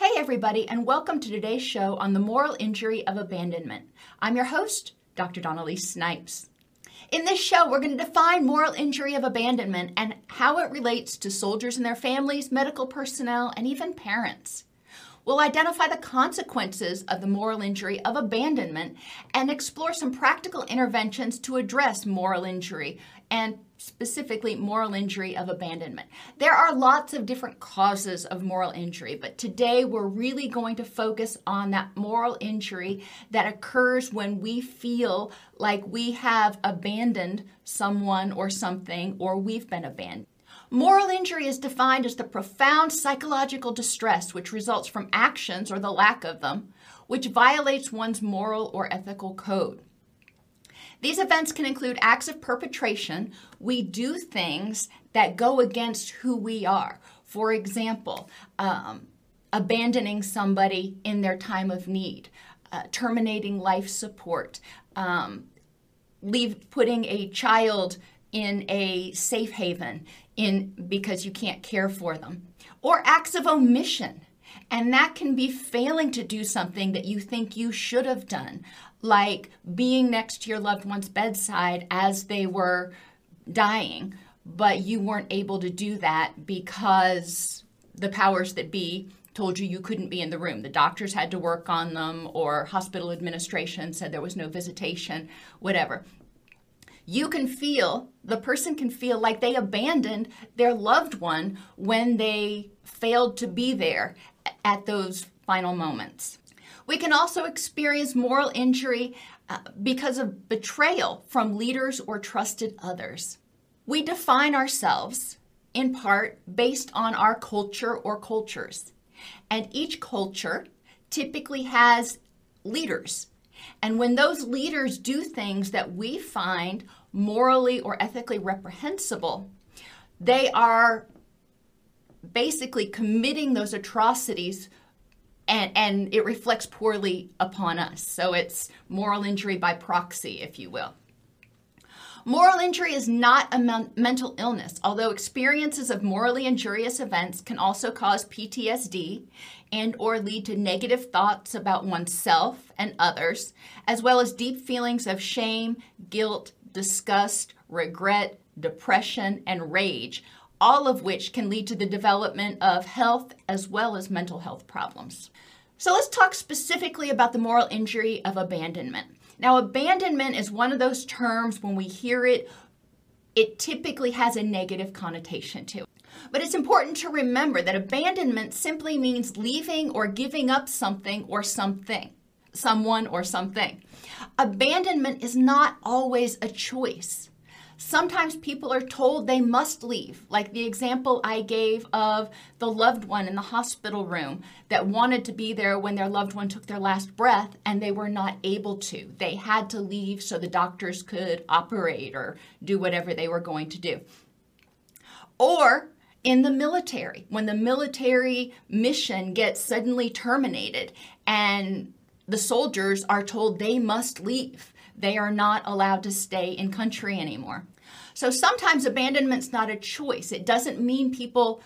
Hey, everybody, and welcome to today's show on the moral injury of abandonment. I'm your host, Dr. Dawn-Elise Snipes. In this show, we're going to define moral injury of abandonment and how it relates to soldiers and their families, medical personnel, and even parents. We'll identify the consequences of the moral injury of abandonment and explore some practical interventions to address moral injury and specifically moral injury of abandonment. There are lots of different causes of moral injury, but today we're really going to focus on that moral injury that occurs when we feel like we have abandoned someone or something or we've been abandoned. Moral injury is defined as the profound psychological distress which results from actions or the lack of them, which violates one's moral or ethical code. These events can include acts of perpetration. We do things that go against who we are. For example, um, abandoning somebody in their time of need, uh, terminating life support, um, leave putting a child in a safe haven in because you can't care for them, or acts of omission. And that can be failing to do something that you think you should have done, like being next to your loved one's bedside as they were dying, but you weren't able to do that because the powers that be told you you couldn't be in the room. The doctors had to work on them, or hospital administration said there was no visitation, whatever. You can feel, the person can feel like they abandoned their loved one when they failed to be there at those final moments. We can also experience moral injury uh, because of betrayal from leaders or trusted others. We define ourselves in part based on our culture or cultures. And each culture typically has leaders. And when those leaders do things that we find morally or ethically reprehensible, they are basically committing those atrocities and, and it reflects poorly upon us. So it's moral injury by proxy, if you will. Moral injury is not a men- mental illness, although experiences of morally injurious events can also cause PTSD and or lead to negative thoughts about oneself and others, as well as deep feelings of shame, guilt, disgust, regret, depression, and rage, all of which can lead to the development of health as well as mental health problems. So let's talk specifically about the moral injury of abandonment. Now, abandonment is one of those terms when we hear it, it typically has a negative connotation to it. But it's important to remember that abandonment simply means leaving or giving up something or something, someone or something. Abandonment is not always a choice. Sometimes people are told they must leave, like the example I gave of the loved one in the hospital room that wanted to be there when their loved one took their last breath and they were not able to. They had to leave so the doctors could operate or do whatever they were going to do. Or in the military, when the military mission gets suddenly terminated and the soldiers are told they must leave they are not allowed to stay in country anymore. So sometimes abandonment's not a choice. It doesn't mean people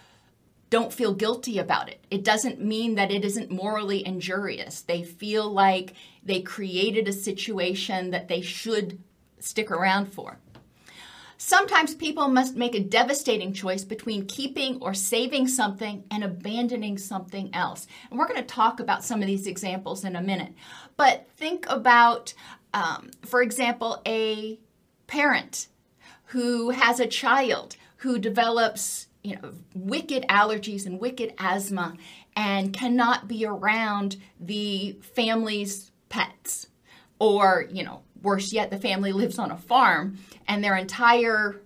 don't feel guilty about it. It doesn't mean that it isn't morally injurious. They feel like they created a situation that they should stick around for. Sometimes people must make a devastating choice between keeping or saving something and abandoning something else. And we're going to talk about some of these examples in a minute. But think about, um, for example, a parent who has a child who develops you know wicked allergies and wicked asthma and cannot be around the family's pets or you know worse yet the family lives on a farm and their entire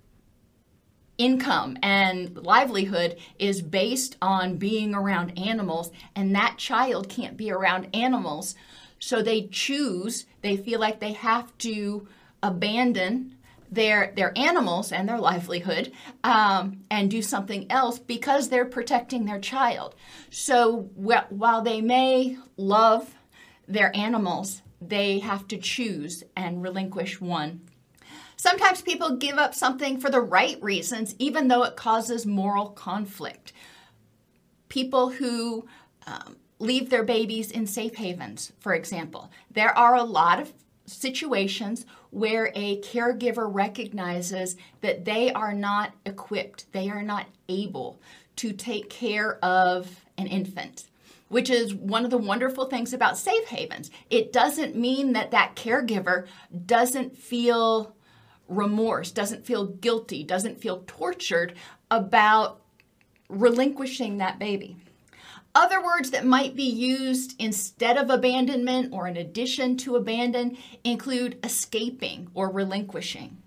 income and livelihood is based on being around animals and that child can't be around animals so they choose they feel like they have to abandon their their animals and their livelihood um, and do something else because they're protecting their child. So wh- while they may love their animals, they have to choose and relinquish one. Sometimes people give up something for the right reasons, even though it causes moral conflict. People who um, leave their babies in safe havens, for example. There are a lot of situations where a caregiver recognizes that they are not equipped, they are not able to take care of an infant. Which is one of the wonderful things about safe havens. It doesn't mean that that caregiver doesn't feel remorse, doesn't feel guilty, doesn't feel tortured about relinquishing that baby. Other words that might be used instead of abandonment or in addition to abandon include escaping or relinquishing.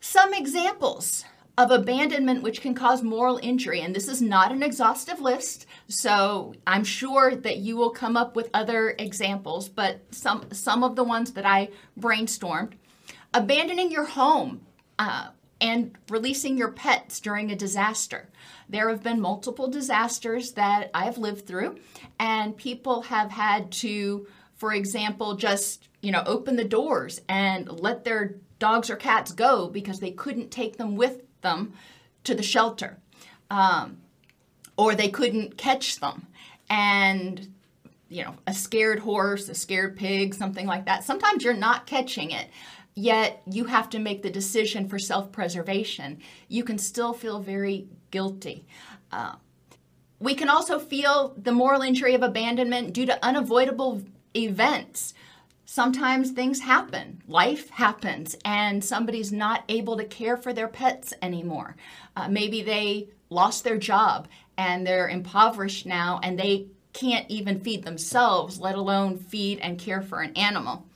Some examples of abandonment which can cause moral injury, and this is not an exhaustive list, so I'm sure that you will come up with other examples, but some, some of the ones that I brainstormed. Abandoning your home uh, and releasing your pets during a disaster. There have been multiple disasters that I have lived through, and people have had to, for example, just you know open the doors and let their dogs or cats go because they couldn't take them with them to the shelter, um, or they couldn't catch them, and you know a scared horse, a scared pig, something like that. Sometimes you're not catching it yet you have to make the decision for self preservation, you can still feel very guilty. Uh, we can also feel the moral injury of abandonment due to unavoidable events. Sometimes things happen, life happens, and somebody's not able to care for their pets anymore. Uh, maybe they lost their job and they're impoverished now and they can't even feed themselves, let alone feed and care for an animal.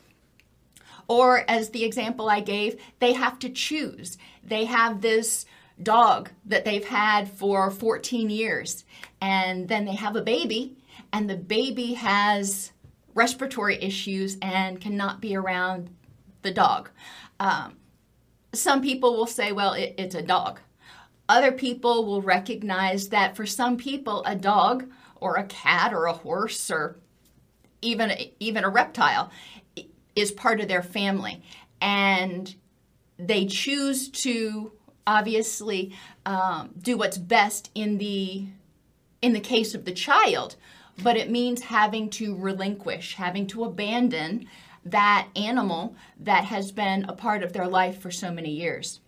Or, as the example I gave, they have to choose. They have this dog that they've had for 14 years, and then they have a baby, and the baby has respiratory issues and cannot be around the dog. Um, some people will say, well, it, it's a dog. Other people will recognize that for some people, a dog or a cat or a horse or even even a reptile is part of their family. And they choose to obviously um, do what's best in the in the case of the child but it means having to relinquish having to abandon that animal that has been a part of their life for so many years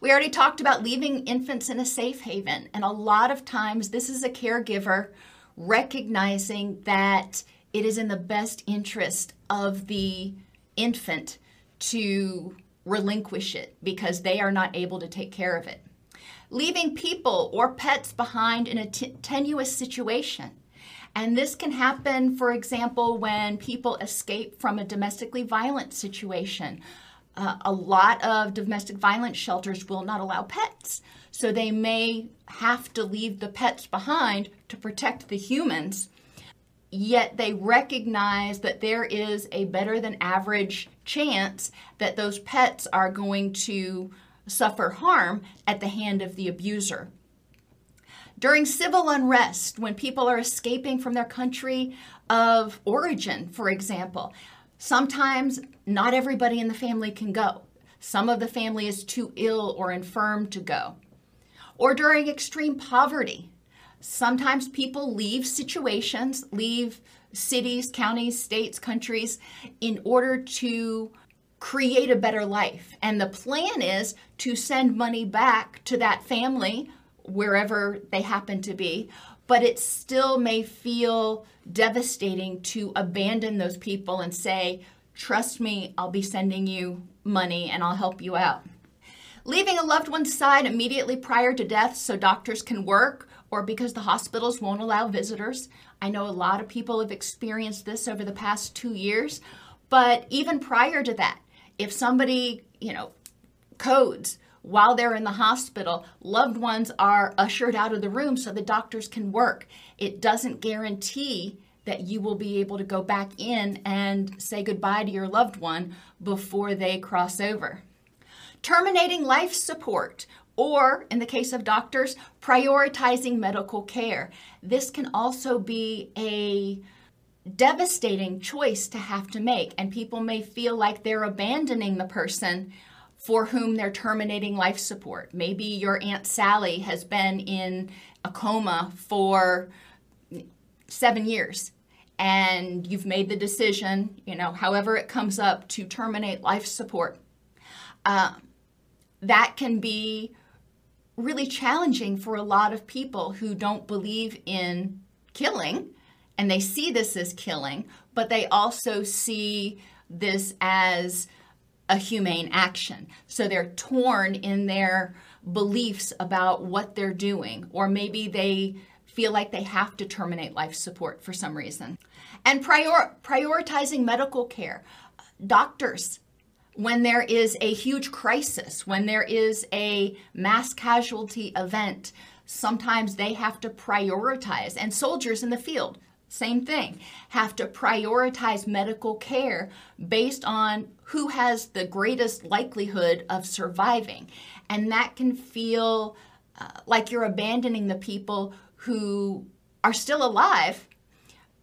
we already talked about leaving infants in a safe haven and a lot of times this is a caregiver recognizing that it is in the best interest of the infant to relinquish it because they are not able to take care of it. Leaving people or pets behind in a t- tenuous situation. And this can happen, for example, when people escape from a domestically violent situation. Uh, a lot of domestic violence shelters will not allow pets. So they may have to leave the pets behind to protect the humans yet they recognize that there is a better than average chance that those pets are going to suffer harm at the hand of the abuser. During civil unrest, when people are escaping from their country of origin, for example, sometimes not everybody in the family can go. Some of the family is too ill or infirm to go. Or during extreme poverty, Sometimes people leave situations, leave cities, counties, states, countries in order to create a better life. And the plan is to send money back to that family, wherever they happen to be, but it still may feel devastating to abandon those people and say, Trust me, I'll be sending you money and I'll help you out. Leaving a loved one's side immediately prior to death so doctors can work or because the hospitals won't allow visitors. I know a lot of people have experienced this over the past two years, but even prior to that, if somebody, you know, codes while they're in the hospital, loved ones are ushered out of the room so the doctors can work. It doesn't guarantee that you will be able to go back in and say goodbye to your loved one before they cross over. Terminating life support, or in the case of doctors, prioritizing medical care. This can also be a devastating choice to have to make, and people may feel like they're abandoning the person for whom they're terminating life support. Maybe your Aunt Sally has been in a coma for seven years and you've made the decision, you know, however it comes up, to terminate life support, uh, that can be really challenging for a lot of people who don't believe in killing and they see this as killing, but they also see this as a humane action. So they're torn in their beliefs about what they're doing, or maybe they feel like they have to terminate life support for some reason. And prior- prioritizing medical care. Doctors, when there is a huge crisis, when there is a mass casualty event, sometimes they have to prioritize. And soldiers in the field, same thing, have to prioritize medical care based on who has the greatest likelihood of surviving. And that can feel uh, like you're abandoning the people who are still alive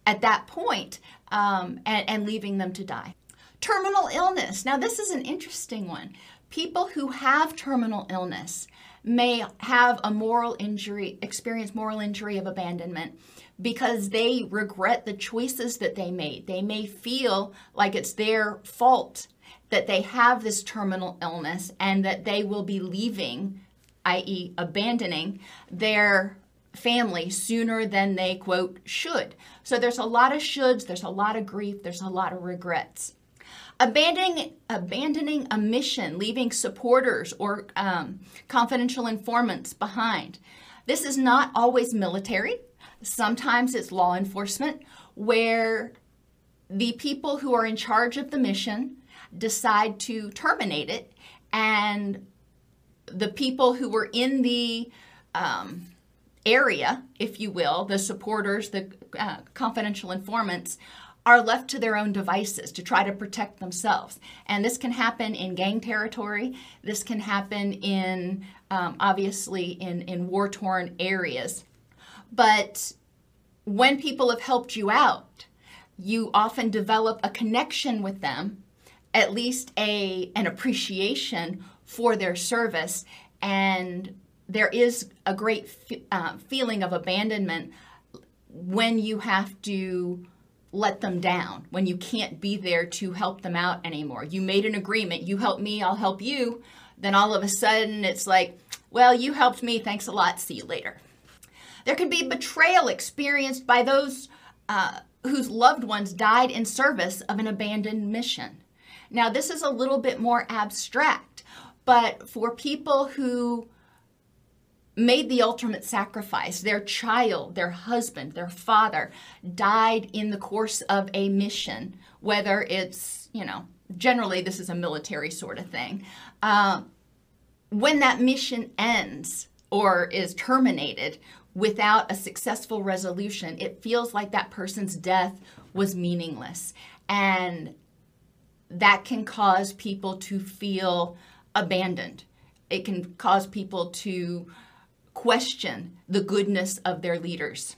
at that point, um, and, and leaving them to die. Terminal illness. Now, this is an interesting one. People who have terminal illness may have a moral injury, experience moral injury of abandonment because they regret the choices that they made. They may feel like it's their fault that they have this terminal illness and that they will be leaving, i.e., abandoning their family sooner than they, quote, should. So there's a lot of shoulds, there's a lot of grief, there's a lot of regrets. Abandoning, abandoning a mission, leaving supporters or um, confidential informants behind. This is not always military. Sometimes it's law enforcement, where the people who are in charge of the mission decide to terminate it, and the people who were in the um, area, if you will, the supporters, the uh, confidential informants, are left to their own devices to try to protect themselves. And this can happen in gang territory. This can happen in, um, obviously, in, in war torn areas. But when people have helped you out, you often develop a connection with them, at least a, an appreciation for their service. And there is a great uh, feeling of abandonment when you have to let them down, when you can't be there to help them out anymore. You made an agreement, you help me, I'll help you. Then all of a sudden it's like, well, you helped me, thanks a lot, see you later. There can be betrayal experienced by those uh, whose loved ones died in service of an abandoned mission. Now, this is a little bit more abstract, but for people who made the ultimate sacrifice. Their child, their husband, their father died in the course of a mission, whether it's, you know, generally this is a military sort of thing. Uh, when that mission ends or is terminated without a successful resolution, it feels like that person's death was meaningless. And that can cause people to feel abandoned. It can cause people to question the goodness of their leaders.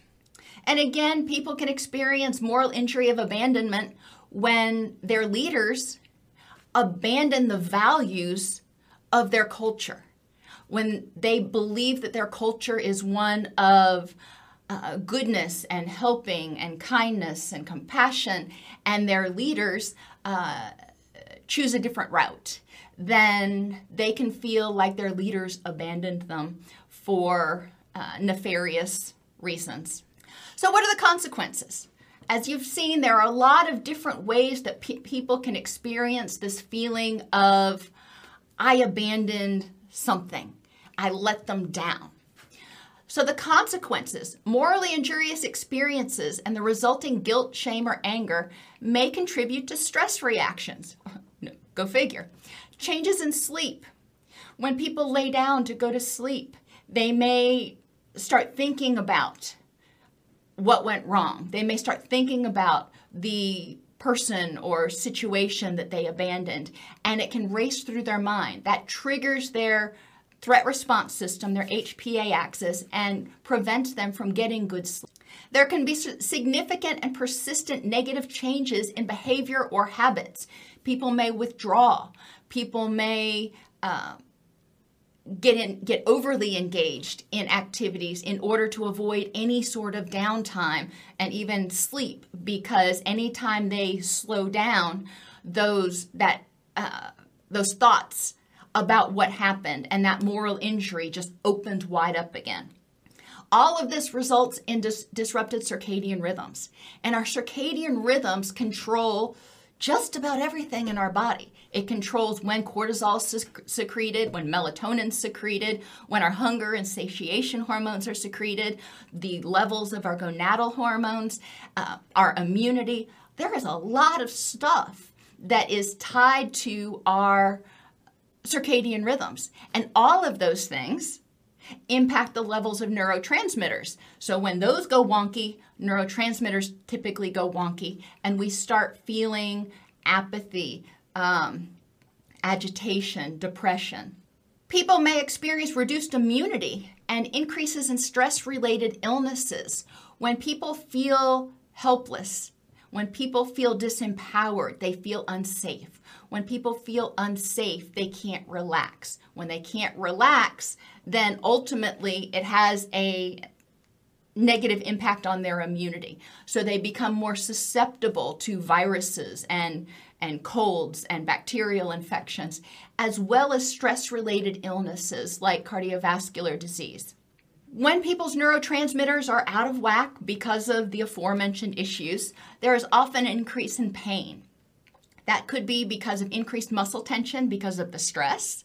And again, people can experience moral injury of abandonment when their leaders abandon the values of their culture, when they believe that their culture is one of uh, goodness and helping and kindness and compassion, and their leaders uh, choose a different route, then they can feel like their leaders abandoned them for uh, nefarious reasons. So, what are the consequences? As you've seen, there are a lot of different ways that pe- people can experience this feeling of, I abandoned something, I let them down. So, the consequences, morally injurious experiences, and the resulting guilt, shame, or anger may contribute to stress reactions. Go figure. Changes in sleep. When people lay down to go to sleep, they may start thinking about what went wrong. They may start thinking about the person or situation that they abandoned, and it can race through their mind. That triggers their threat response system, their HPA axis, and prevent them from getting good sleep. There can be significant and persistent negative changes in behavior or habits. People may withdraw. People may uh, get in, get overly engaged in activities in order to avoid any sort of downtime and even sleep. Because anytime they slow down, those that uh, those thoughts about what happened and that moral injury just opened wide up again. All of this results in dis- disrupted circadian rhythms. And our circadian rhythms control just about everything in our body. It controls when cortisol is secreted, when melatonin is secreted, when our hunger and satiation hormones are secreted, the levels of our gonadal hormones, uh, our immunity. There is a lot of stuff that is tied to our circadian rhythms. And all of those things impact the levels of neurotransmitters. So when those go wonky, neurotransmitters typically go wonky, and we start feeling apathy, um, agitation, depression. People may experience reduced immunity and increases in stress related illnesses when people feel helpless, when people feel disempowered, they feel unsafe. When people feel unsafe, they can't relax. When they can't relax, then ultimately it has a negative impact on their immunity. So they become more susceptible to viruses and and colds and bacterial infections, as well as stress related illnesses like cardiovascular disease. When people's neurotransmitters are out of whack because of the aforementioned issues, there is often an increase in pain. That could be because of increased muscle tension because of the stress,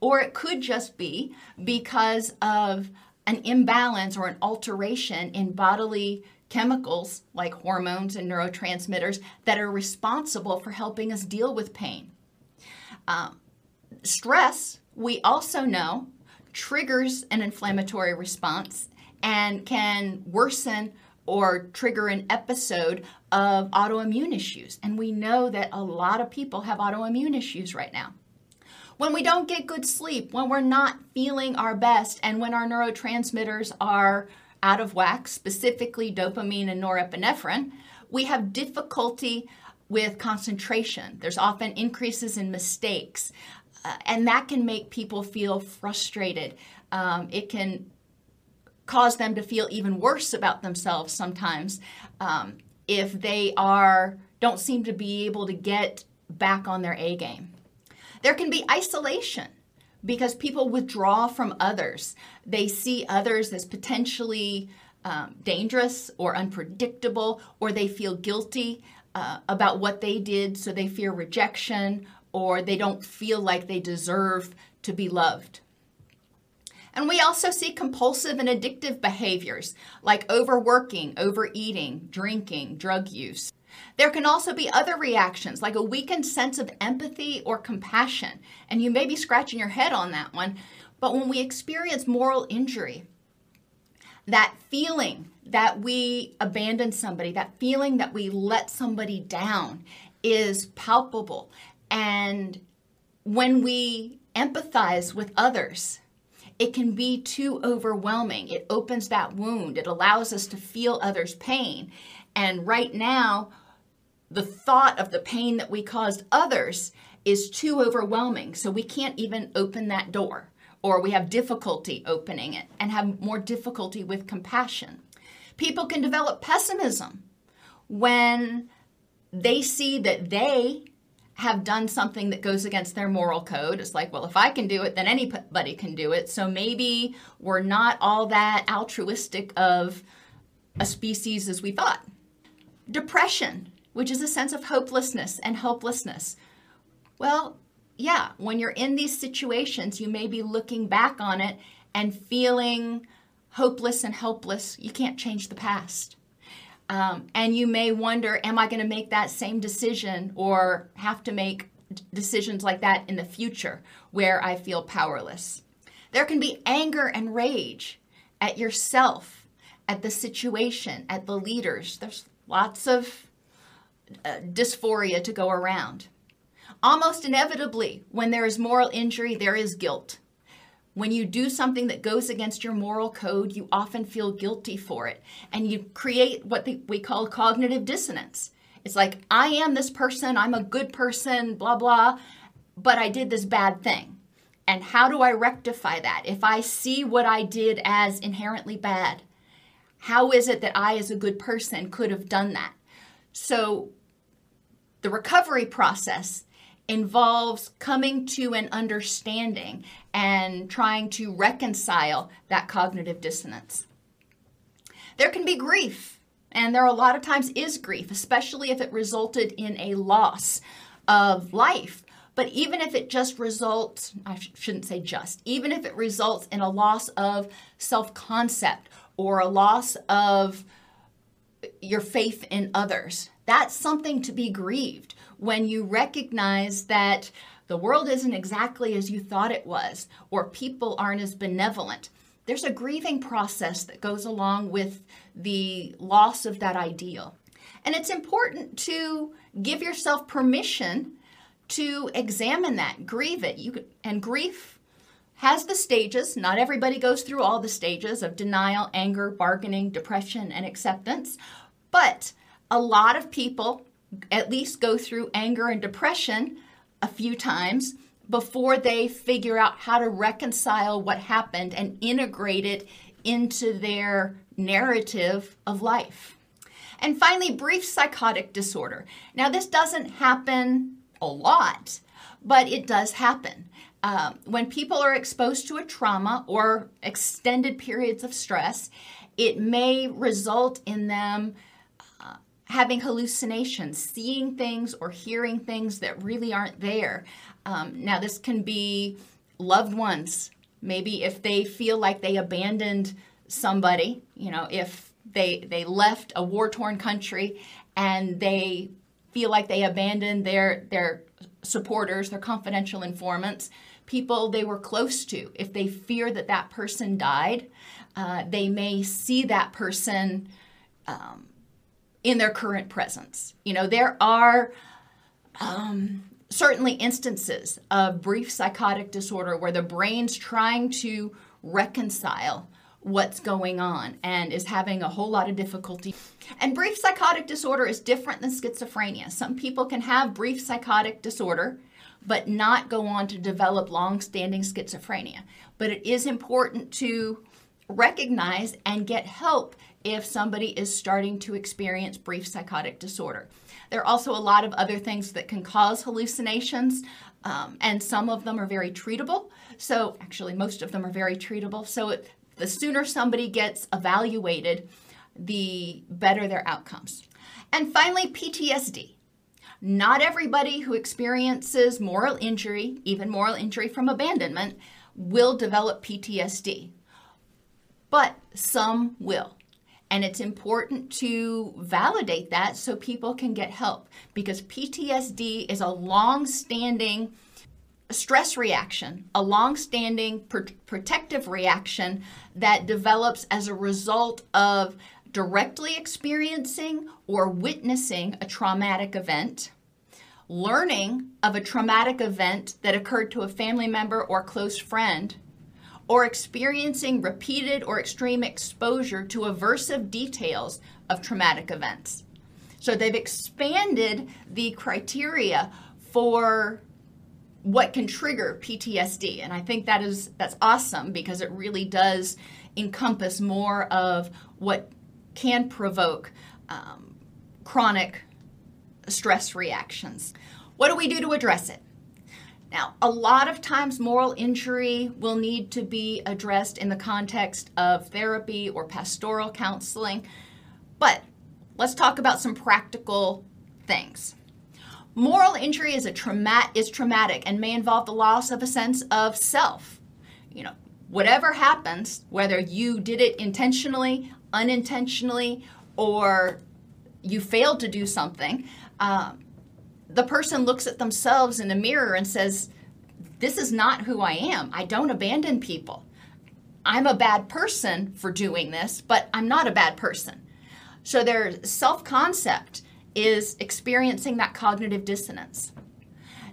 or it could just be because of an imbalance or an alteration in bodily chemicals like hormones and neurotransmitters that are responsible for helping us deal with pain. Um, stress, we also know, triggers an inflammatory response and can worsen or trigger an episode of autoimmune issues. And we know that a lot of people have autoimmune issues right now. When we don't get good sleep, when we're not feeling our best, and when our neurotransmitters are out of whack, specifically dopamine and norepinephrine, we have difficulty with concentration. There's often increases in mistakes, uh, and that can make people feel frustrated. Um, it can cause them to feel even worse about themselves sometimes um, if they are don't seem to be able to get back on their A game. There can be isolation because people withdraw from others. They see others as potentially um, dangerous or unpredictable, or they feel guilty uh, about what they did, so they fear rejection, or they don't feel like they deserve to be loved. And we also see compulsive and addictive behaviors like overworking, overeating, drinking, drug use. There can also be other reactions like a weakened sense of empathy or compassion. And you may be scratching your head on that one. But when we experience moral injury, that feeling that we abandon somebody, that feeling that we let somebody down is palpable. And when we empathize with others, it can be too overwhelming. It opens that wound. It allows us to feel others' pain. And right now, the thought of the pain that we caused others is too overwhelming. So we can't even open that door, or we have difficulty opening it and have more difficulty with compassion. People can develop pessimism when they see that they have done something that goes against their moral code. It's like, well, if I can do it, then anybody can do it. So maybe we're not all that altruistic of a species as we thought. Depression, which is a sense of hopelessness and helplessness. Well, yeah, when you're in these situations, you may be looking back on it and feeling hopeless and helpless. You can't change the past. Um, and you may wonder, am I going to make that same decision or have to make decisions like that in the future where I feel powerless? There can be anger and rage at yourself, at the situation, at the leaders. There's lots of uh, dysphoria to go around. Almost inevitably, when there is moral injury, there is guilt. When you do something that goes against your moral code, you often feel guilty for it. And you create what we call cognitive dissonance. It's like, I am this person, I'm a good person, blah, blah, but I did this bad thing. And how do I rectify that? If I see what I did as inherently bad, how is it that I, as a good person, could have done that? So, the recovery process involves coming to an understanding and trying to reconcile that cognitive dissonance. There can be grief, and there a lot of times is grief, especially if it resulted in a loss of life. But even if it just results, I shouldn't say just, even if it results in a loss of self concept or a loss of your faith in others, that's something to be grieved when you recognize that the world isn't exactly as you thought it was, or people aren't as benevolent. There's a grieving process that goes along with the loss of that ideal. And it's important to give yourself permission to examine that, grieve it. You could, and grief has the stages. Not everybody goes through all the stages of denial, anger, bargaining, depression, and acceptance. But a lot of people at least go through anger and depression a few times before they figure out how to reconcile what happened and integrate it into their narrative of life. And finally, brief psychotic disorder. Now, this doesn't happen a lot, but it does happen. Um, when people are exposed to a trauma or extended periods of stress, it may result in them having hallucinations, seeing things or hearing things that really aren't there. Um, now, this can be loved ones. Maybe if they feel like they abandoned somebody, you know, if they they left a war torn country and they feel like they abandoned their their supporters, their confidential informants, people they were close to. If they fear that that person died, uh, they may see that person. Um, in their current presence. You know, there are um, certainly instances of brief psychotic disorder where the brain's trying to reconcile what's going on and is having a whole lot of difficulty. And brief psychotic disorder is different than schizophrenia. Some people can have brief psychotic disorder but not go on to develop long-standing schizophrenia. But it is important to recognize and get help if somebody is starting to experience brief psychotic disorder. There are also a lot of other things that can cause hallucinations, um, and some of them are very treatable. So, actually, most of them are very treatable. So, it, the sooner somebody gets evaluated, the better their outcomes. And finally, PTSD. Not everybody who experiences moral injury, even moral injury from abandonment, will develop PTSD, but some will. And it's important to validate that so people can get help because PTSD is a long standing stress reaction, a long standing pr- protective reaction that develops as a result of directly experiencing or witnessing a traumatic event, learning of a traumatic event that occurred to a family member or close friend or experiencing repeated or extreme exposure to aversive details of traumatic events. So they've expanded the criteria for what can trigger PTSD and I think that is that's awesome because it really does encompass more of what can provoke um, chronic stress reactions. What do we do to address it? Now, a lot of times moral injury will need to be addressed in the context of therapy or pastoral counseling, but let's talk about some practical things. Moral injury is a trauma- is traumatic and may involve the loss of a sense of self. You know, whatever happens, whether you did it intentionally, unintentionally, or you failed to do something, um, the person looks at themselves in the mirror and says, This is not who I am. I don't abandon people. I'm a bad person for doing this, but I'm not a bad person. So their self concept is experiencing that cognitive dissonance.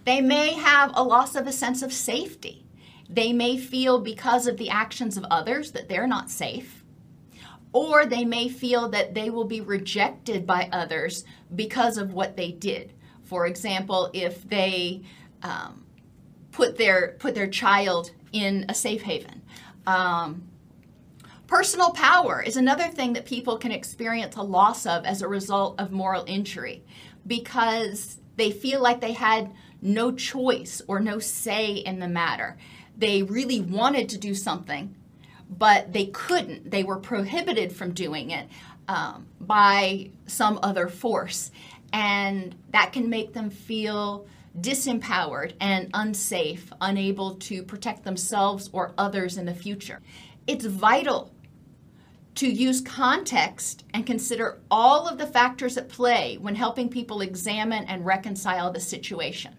They may have a loss of a sense of safety. They may feel because of the actions of others that they're not safe. Or they may feel that they will be rejected by others because of what they did. For example, if they um, put their put their child in a safe haven. Um, personal power is another thing that people can experience a loss of as a result of moral injury because they feel like they had no choice or no say in the matter. They really wanted to do something, but they couldn't. They were prohibited from doing it um, by some other force and that can make them feel disempowered and unsafe, unable to protect themselves or others in the future. It's vital to use context and consider all of the factors at play when helping people examine and reconcile the situation.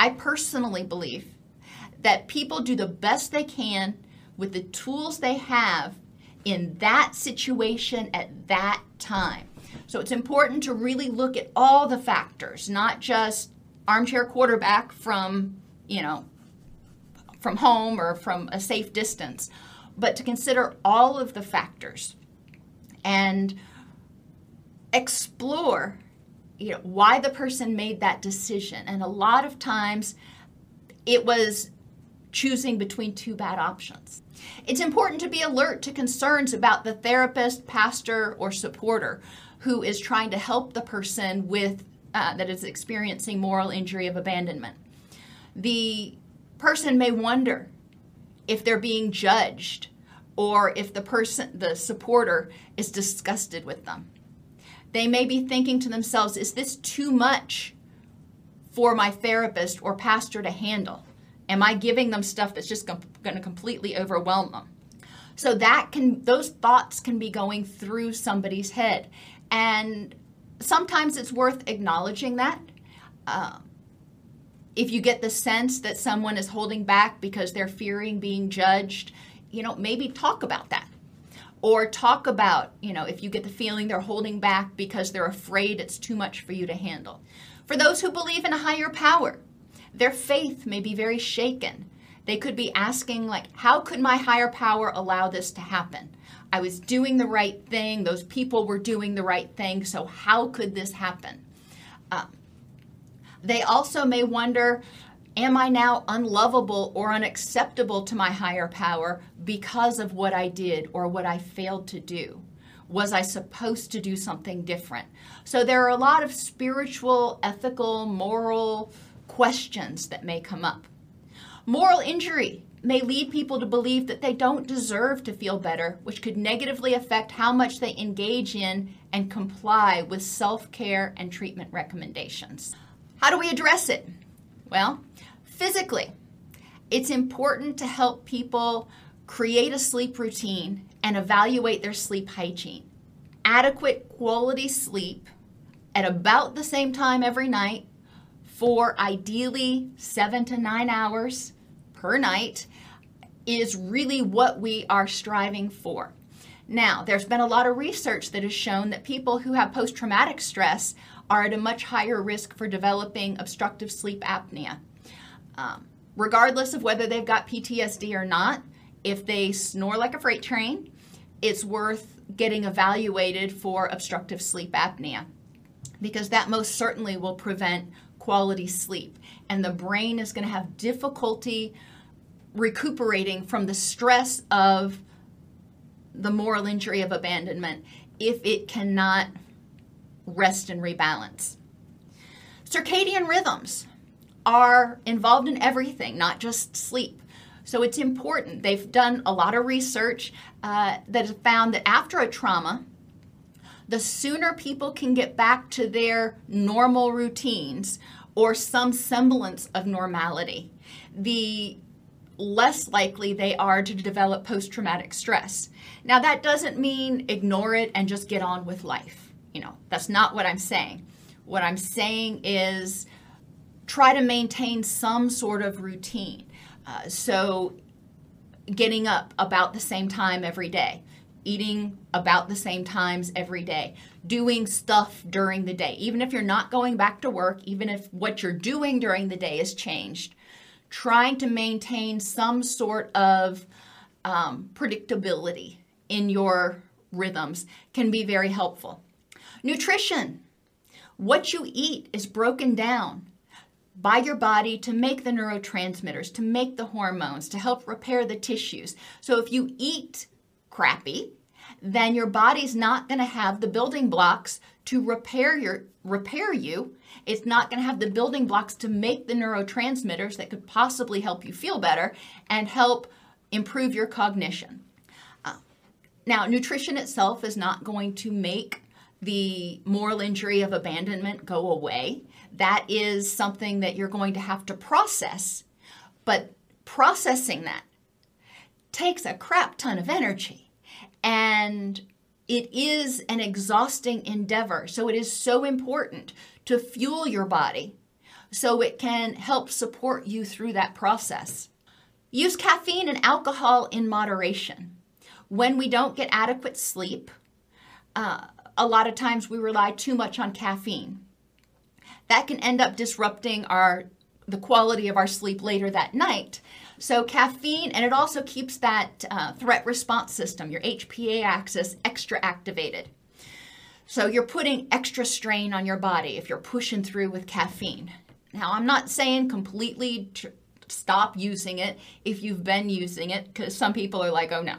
I personally believe that people do the best they can with the tools they have in that situation at that time. So it's important to really look at all the factors, not just armchair quarterback from, you know, from home or from a safe distance, but to consider all of the factors and explore you know why the person made that decision. And a lot of times it was choosing between two bad options. It's important to be alert to concerns about the therapist pastor or supporter who is trying to help the person with uh, that is experiencing moral injury of abandonment. The person may wonder if they're being judged or if the person the supporter is disgusted with them. They may be thinking to themselves, is this too much for my therapist or pastor to handle? Am I giving them stuff that's just going to completely overwhelm them? So that can those thoughts can be going through somebody's head and sometimes it's worth acknowledging that. Uh, if you get the sense that someone is holding back because they're fearing being judged, you know, maybe talk about that. Or talk about, you know, if you get the feeling they're holding back because they're afraid it's too much for you to handle. For those who believe in a higher power, their faith may be very shaken. They could be asking, like, how could my higher power allow this to happen? I was doing the right thing. Those people were doing the right thing. So, how could this happen? Um, they also may wonder Am I now unlovable or unacceptable to my higher power because of what I did or what I failed to do? Was I supposed to do something different? So, there are a lot of spiritual, ethical, moral questions that may come up. Moral injury may lead people to believe that they don't deserve to feel better, which could negatively affect how much they engage in and comply with self care and treatment recommendations. How do we address it? Well, physically, it's important to help people create a sleep routine and evaluate their sleep hygiene. Adequate quality sleep at about the same time every night for ideally seven to nine hours per night is really what we are striving for. Now, there's been a lot of research that has shown that people who have post traumatic stress are at a much higher risk for developing obstructive sleep apnea. Um, regardless of whether they've got PTSD or not, if they snore like a freight train, it's worth getting evaluated for obstructive sleep apnea because that most certainly will prevent quality sleep. And the brain is going to have difficulty recuperating from the stress of the moral injury of abandonment if it cannot rest and rebalance. Circadian rhythms are involved in everything, not just sleep. So it's important. They've done a lot of research uh, that has found that after a trauma, the sooner people can get back to their normal routines or some semblance of normality, the less likely they are to develop post traumatic stress. Now, that doesn't mean ignore it and just get on with life. You know, that's not what I'm saying. What I'm saying is try to maintain some sort of routine. Uh, so, getting up about the same time every day, eating about the same times every day, doing stuff during the day, even if you're not going back to work, even if what you're doing during the day has changed, trying to maintain some sort of um, predictability in your rhythms can be very helpful. Nutrition. What you eat is broken down by your body to make the neurotransmitters, to make the hormones, to help repair the tissues. So if you eat crappy, then your body's not going to have the building blocks to repair your repair you. It's not going to have the building blocks to make the neurotransmitters that could possibly help you feel better and help improve your cognition. Uh, now, nutrition itself is not going to make the moral injury of abandonment go away. That is something that you're going to have to process. But processing that takes a crap ton of energy. And it is an exhausting endeavor. So it is so important to fuel your body so it can help support you through that process. Use caffeine and alcohol in moderation. When we don't get adequate sleep, uh, a lot of times we rely too much on caffeine. That can end up disrupting our the quality of our sleep later that night. So caffeine, and it also keeps that uh, threat response system, your HPA axis, extra activated. So you're putting extra strain on your body if you're pushing through with caffeine. Now, I'm not saying completely tr- stop using it if you've been using it, because some people are like, oh no.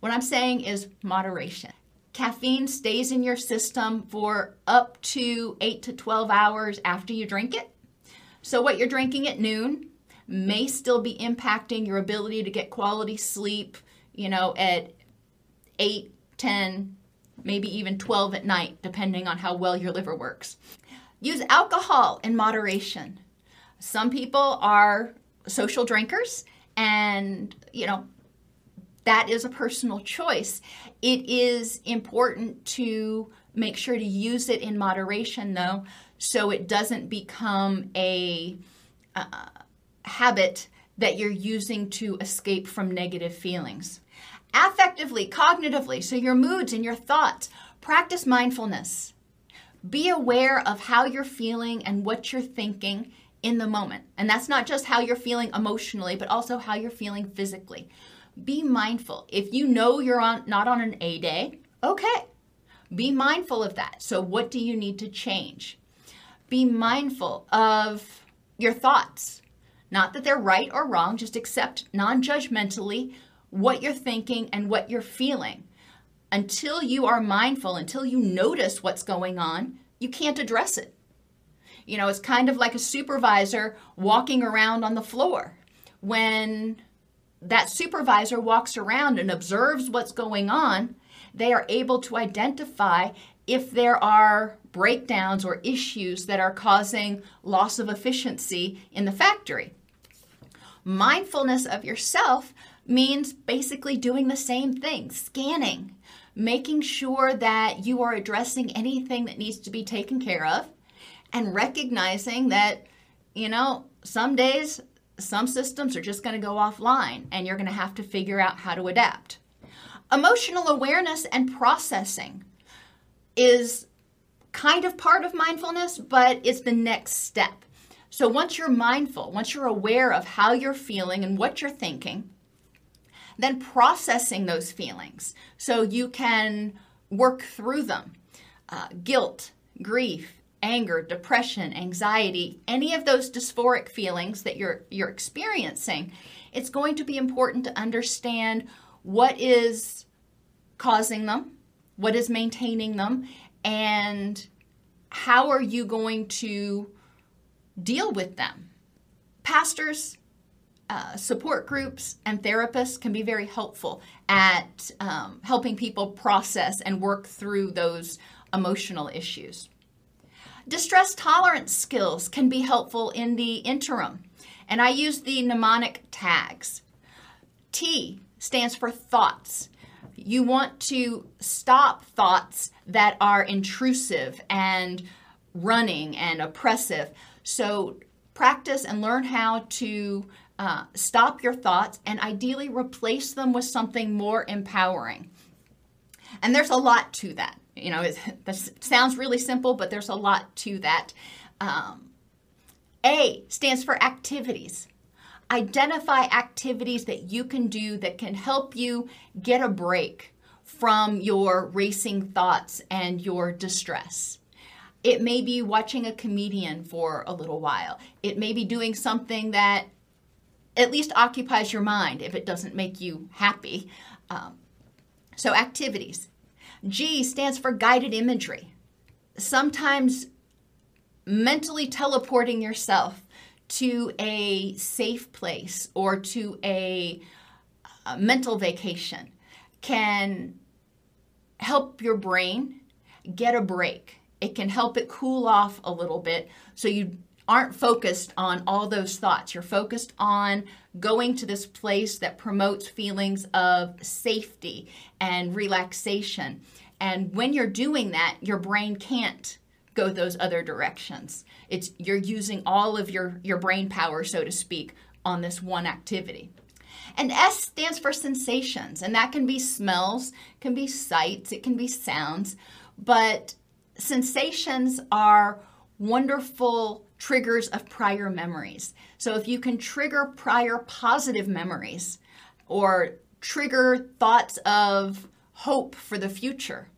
What I'm saying is moderation. Caffeine stays in your system for up to 8 to 12 hours after you drink it. So, what you're drinking at noon may still be impacting your ability to get quality sleep, you know, at 8, 10, maybe even 12 at night, depending on how well your liver works. Use alcohol in moderation. Some people are social drinkers, and, you know, that is a personal choice. It is important to make sure to use it in moderation, though, so it doesn't become a uh, habit that you're using to escape from negative feelings. Affectively, cognitively, so your moods and your thoughts, practice mindfulness. Be aware of how you're feeling and what you're thinking in the moment. And that's not just how you're feeling emotionally, but also how you're feeling physically be mindful. If you know you're on not on an A day, okay. Be mindful of that. So what do you need to change? Be mindful of your thoughts. Not that they're right or wrong, just accept non-judgmentally what you're thinking and what you're feeling. Until you are mindful, until you notice what's going on, you can't address it. You know, it's kind of like a supervisor walking around on the floor. When that supervisor walks around and observes what's going on, they are able to identify if there are breakdowns or issues that are causing loss of efficiency in the factory. Mindfulness of yourself means basically doing the same thing, scanning, making sure that you are addressing anything that needs to be taken care of, and recognizing that, you know, some days some systems are just going to go offline and you're going to have to figure out how to adapt. Emotional awareness and processing is kind of part of mindfulness, but it's the next step. So once you're mindful, once you're aware of how you're feeling and what you're thinking, then processing those feelings so you can work through them. Uh, guilt, grief, anger, depression, anxiety, any of those dysphoric feelings that you're you're experiencing, it's going to be important to understand what is causing them, what is maintaining them, and how are you going to deal with them? Pastors, uh, support groups, and therapists can be very helpful at um, helping people process and work through those emotional issues. Distress tolerance skills can be helpful in the interim, and I use the mnemonic tags. T stands for thoughts. You want to stop thoughts that are intrusive and running and oppressive. So, practice and learn how to uh, stop your thoughts and ideally replace them with something more empowering. And there's a lot to that. You know, this sounds really simple, but there's a lot to that. Um, a stands for activities. Identify activities that you can do that can help you get a break from your racing thoughts and your distress. It may be watching a comedian for a little while. It may be doing something that at least occupies your mind if it doesn't make you happy. Um, so, activities. G stands for guided imagery. Sometimes mentally teleporting yourself to a safe place or to a, a mental vacation can help your brain get a break. It can help it cool off a little bit so you aren't focused on all those thoughts. You're focused on going to this place that promotes feelings of safety and relaxation. And when you're doing that, your brain can't go those other directions. It's you're using all of your your brain power so to speak on this one activity. And S stands for sensations, and that can be smells, can be sights, it can be sounds, but sensations are wonderful triggers of prior memories. So if you can trigger prior positive memories or trigger thoughts of hope for the future,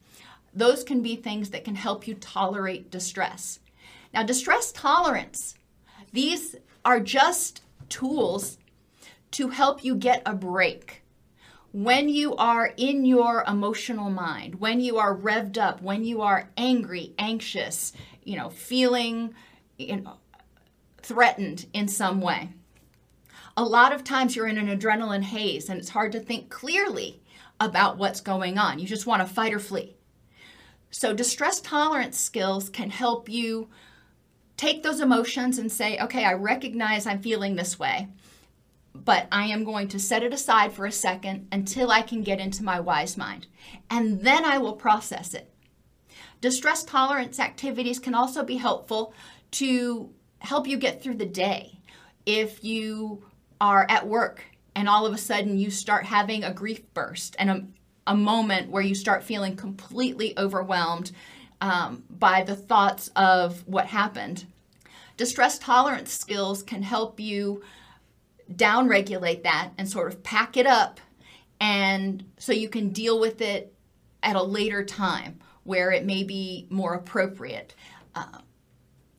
those can be things that can help you tolerate distress. Now, distress tolerance, these are just tools to help you get a break. When you are in your emotional mind, when you are revved up, when you are angry, anxious, you know, feeling you know, threatened in some way. A lot of times you're in an adrenaline haze and it's hard to think clearly about what's going on. You just want to fight or flee. So, distress tolerance skills can help you take those emotions and say, okay, I recognize I'm feeling this way, but I am going to set it aside for a second until I can get into my wise mind. And then I will process it. Distress tolerance activities can also be helpful to help you get through the day. If you are at work and all of a sudden you start having a grief burst and a, moment where you start feeling completely overwhelmed um, by the thoughts of what happened, distress tolerance skills can help you downregulate that and sort of pack it up and so you can deal with it at a later time where it may be more appropriate. Uh,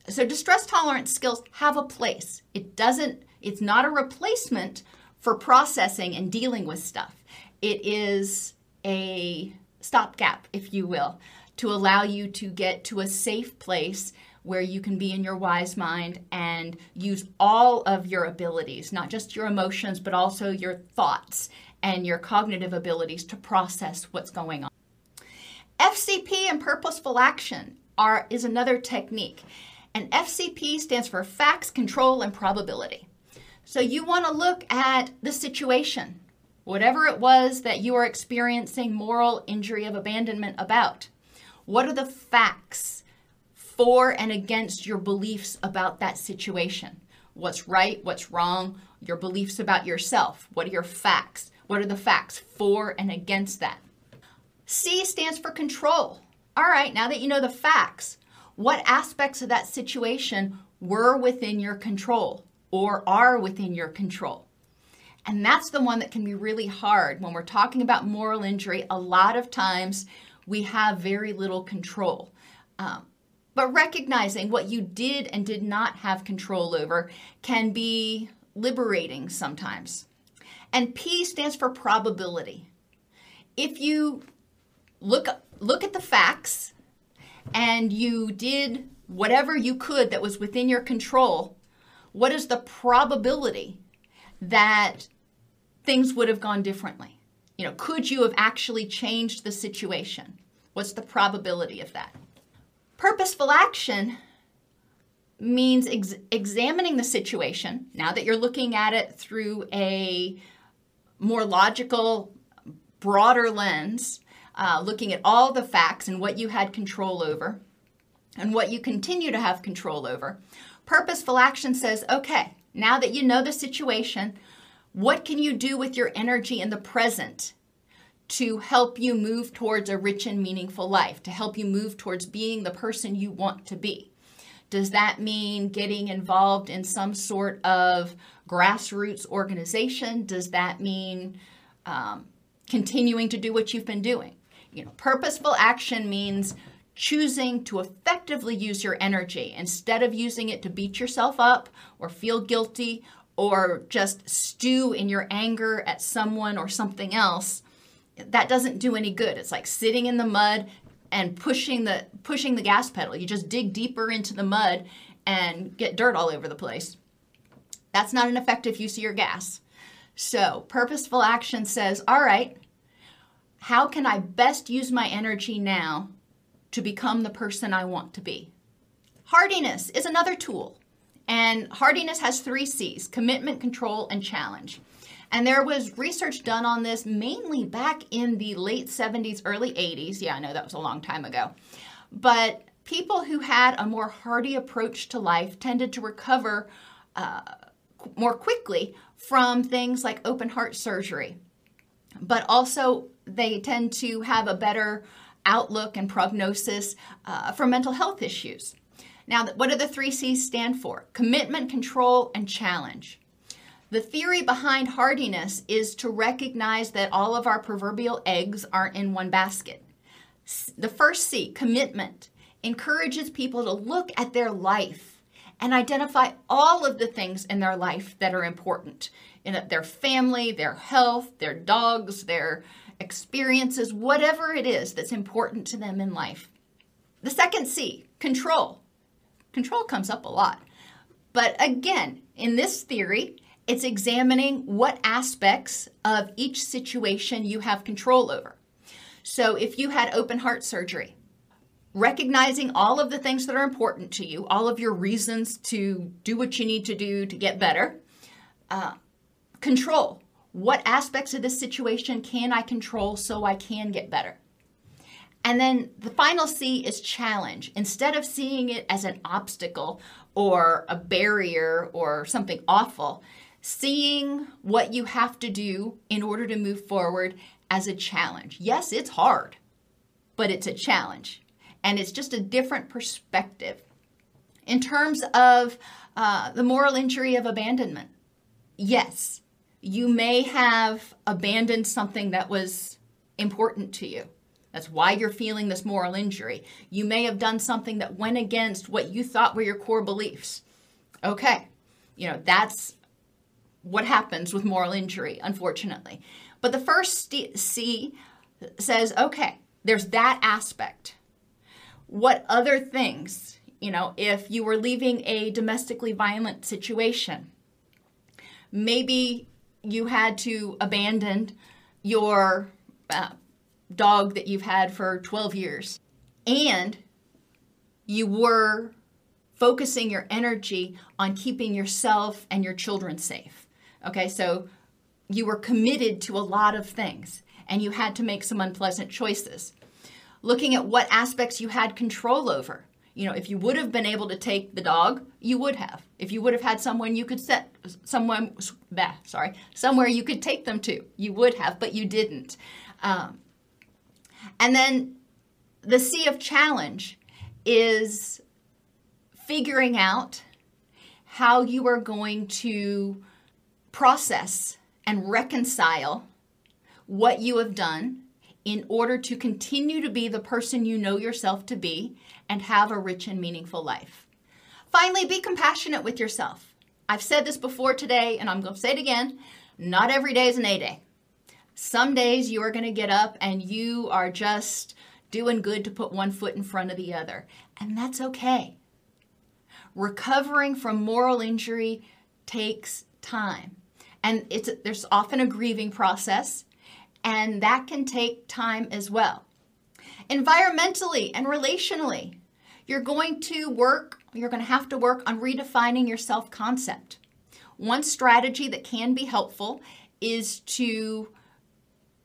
so distress tolerance skills have a place. It doesn't it's not a replacement for processing and dealing with stuff. It is a stopgap, if you will, to allow you to get to a safe place where you can be in your wise mind and use all of your abilities, not just your emotions, but also your thoughts and your cognitive abilities to process what's going on. FCP and purposeful action are is another technique. And FCP stands for facts, control, and probability. So you want to look at the situation, whatever it was that you are experiencing moral injury of abandonment about. What are the facts for and against your beliefs about that situation? What's right, what's wrong, your beliefs about yourself. What are your facts? What are the facts for and against that? C stands for control. All right, now that you know the facts, what aspects of that situation were within your control or are within your control. And that's the one that can be really hard when we're talking about moral injury. A lot of times we have very little control. Um, but recognizing what you did and did not have control over can be liberating sometimes. And P stands for probability. If you look look at the facts and you did whatever you could that was within your control, what is the probability that things would have gone differently? You know, could you have actually changed the situation? What's the probability of that? Purposeful action means ex- examining the situation now that you're looking at it through a more logical, broader lens, uh, looking at all the facts and what you had control over and what you continue to have control over. Purposeful action says, okay, now that you know the situation, what can you do with your energy in the present to help you move towards a rich and meaningful life, to help you move towards being the person you want to be? Does that mean getting involved in some sort of grassroots organization? Does that mean um, continuing to do what you've been doing? You know, purposeful action means choosing to effectively use your energy instead of using it to beat yourself up or feel guilty or just stew in your anger at someone or something else that doesn't do any good it's like sitting in the mud and pushing the pushing the gas pedal. You just dig deeper into the mud and get dirt all over the place. That's not an effective use of your gas. So, purposeful action says, "All right, how can I best use my energy now to become the person I want to be?" Hardiness is another tool. And hardiness has 3 C's: commitment, control, and challenge. And there was research done on this mainly back in the late 70s, early 80s. Yeah, I know that was a long time ago. But people who had a more hardy approach to life tended to recover uh, more quickly from things like open heart surgery. But also, they tend to have a better outlook and prognosis uh, for mental health issues. Now, what do the three C's stand for? Commitment, control, and challenge. The theory behind hardiness is to recognize that all of our proverbial eggs aren't in one basket. The first C, commitment, encourages people to look at their life and identify all of the things in their life that are important in their family, their health, their dogs, their experiences, whatever it is that's important to them in life. The second C, control. Control comes up a lot. But again, in this theory, it's examining what aspects of each situation you have control over. So if you had open heart surgery, recognizing all of the things that are important to you, all of your reasons to do what you need to do to get better, uh, control. What aspects of this situation can I control so I can get better? And then the final C is challenge. Instead of seeing it as an obstacle or a barrier or something awful, seeing what you have to do in order to move forward as a challenge. Yes, it's hard, but it's a challenge. And it's just a different perspective. In terms of uh, the moral injury of abandonment, yes, you may have abandoned something that was important to you. That's why you're feeling this moral injury. You may have done something that went against what you thought were your core beliefs. Okay, you know, that's what happens with moral injury, unfortunately. But the first C says, okay, there's that aspect. What other things, you know, if you were leaving a domestically violent situation, maybe you had to abandon your uh, dog that you've had for 12 years and you were focusing your energy on keeping yourself and your children safe. Okay, so you were committed to a lot of things and you had to make some unpleasant choices. Looking at what aspects you had control over. You know, if you would have been able to take the dog, you would have. If you would have had someone you could set someone bah, sorry, somewhere you could take them to, you would have, but you didn't. Um, and then the C of challenge is figuring out how you are going to process and reconcile what you have done in order to continue to be the person you know yourself to be and have a rich and meaningful life. Finally, be compassionate with yourself. I've said this before today, and I'm going to say it again not every day is an A day. Some days you are going to get up and you are just doing good to put one foot in front of the other. And that's okay. Recovering from moral injury takes time. And it's there's often a grieving process, and that can take time as well. Environmentally and relationally, you're going to work, you're going to have to work on redefining your self concept. One strategy that can be helpful is to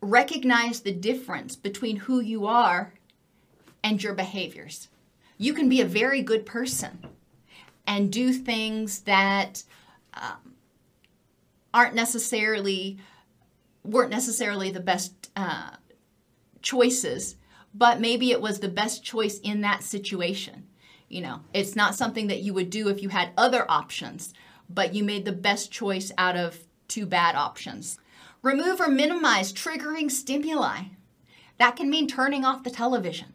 recognize the difference between who you are and your behaviors. You can be a very good person and do things that um, aren't necessarily weren't necessarily the best uh, choices, but maybe it was the best choice in that situation. You know, it's not something that you would do if you had other options, but you made the best choice out of two bad options. Remove or minimize triggering stimuli. That can mean turning off the television.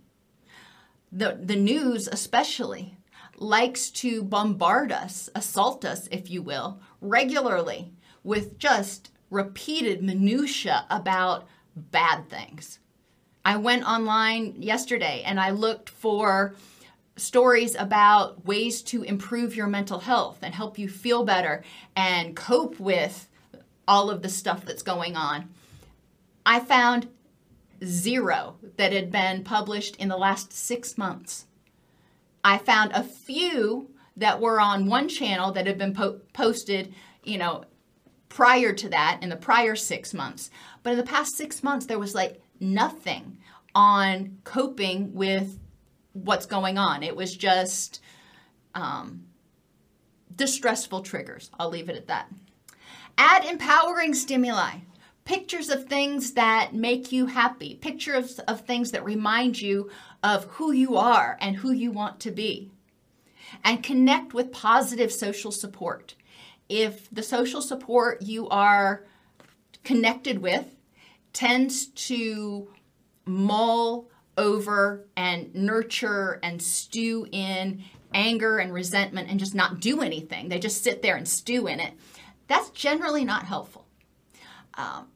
The, the news, especially, likes to bombard us, assault us, if you will, regularly with just repeated minutia about bad things. I went online yesterday and I looked for stories about ways to improve your mental health and help you feel better and cope with all of the stuff that's going on. I found zero that had been published in the last six months. I found a few that were on one channel that had been po- posted, you know, prior to that in the prior six months. But in the past six months, there was like nothing on coping with what's going on. It was just um, distressful triggers. I'll leave it at that. Add empowering stimuli. Pictures of things that make you happy, pictures of things that remind you of who you are and who you want to be. And connect with positive social support. If the social support you are connected with tends to mull over and nurture and stew in anger and resentment and just not do anything, they just sit there and stew in it that's generally not helpful. Um,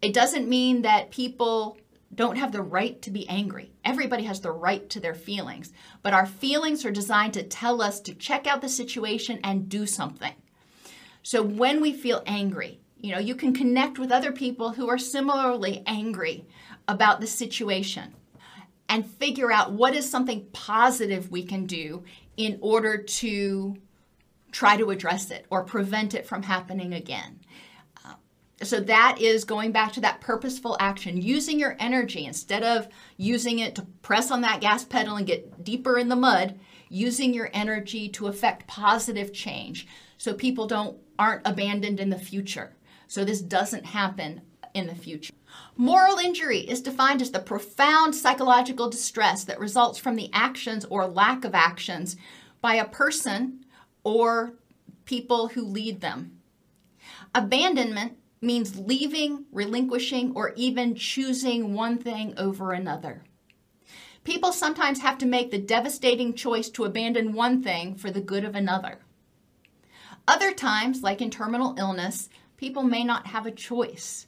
it doesn't mean that people don't have the right to be angry. Everybody has the right to their feelings, but our feelings are designed to tell us to check out the situation and do something. So when we feel angry, you know, you can connect with other people who are similarly angry about the situation and figure out what is something positive we can do in order to try to address it or prevent it from happening again. Uh, so that is going back to that purposeful action, using your energy instead of using it to press on that gas pedal and get deeper in the mud, using your energy to affect positive change so people don't aren't abandoned in the future. So this doesn't happen in the future. Moral injury is defined as the profound psychological distress that results from the actions or lack of actions by a person or people who lead them. Abandonment means leaving, relinquishing, or even choosing one thing over another. People sometimes have to make the devastating choice to abandon one thing for the good of another. Other times, like in terminal illness, people may not have a choice.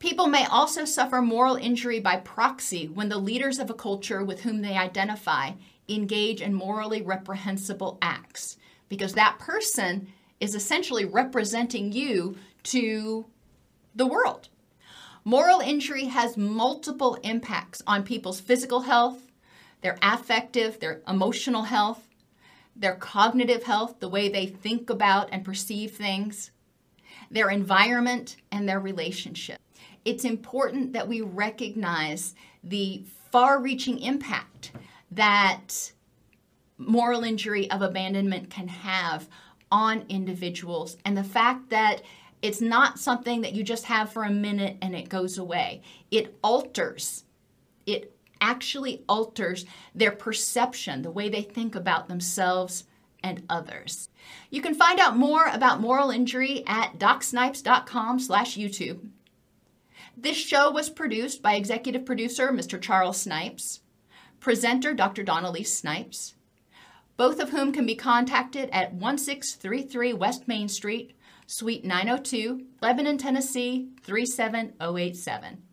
People may also suffer moral injury by proxy when the leaders of a culture with whom they identify engage in morally reprehensible acts because that person is essentially representing you to the world. Moral injury has multiple impacts on people's physical health, their affective, their emotional health, their cognitive health, the way they think about and perceive things, their environment, and their relationship. It's important that we recognize the far reaching impact that moral injury of abandonment can have on individuals and the fact that it's not something that you just have for a minute and it goes away. It alters, it actually alters their perception, the way they think about themselves and others. You can find out more about moral injury at docsnipes.com slash YouTube. This show was produced by executive producer Mr. Charles Snipes, presenter Dr. Dawn-Elise Snipes, both of whom can be contacted at 1633 West Main Street, Suite 902, Lebanon, Tennessee 37087.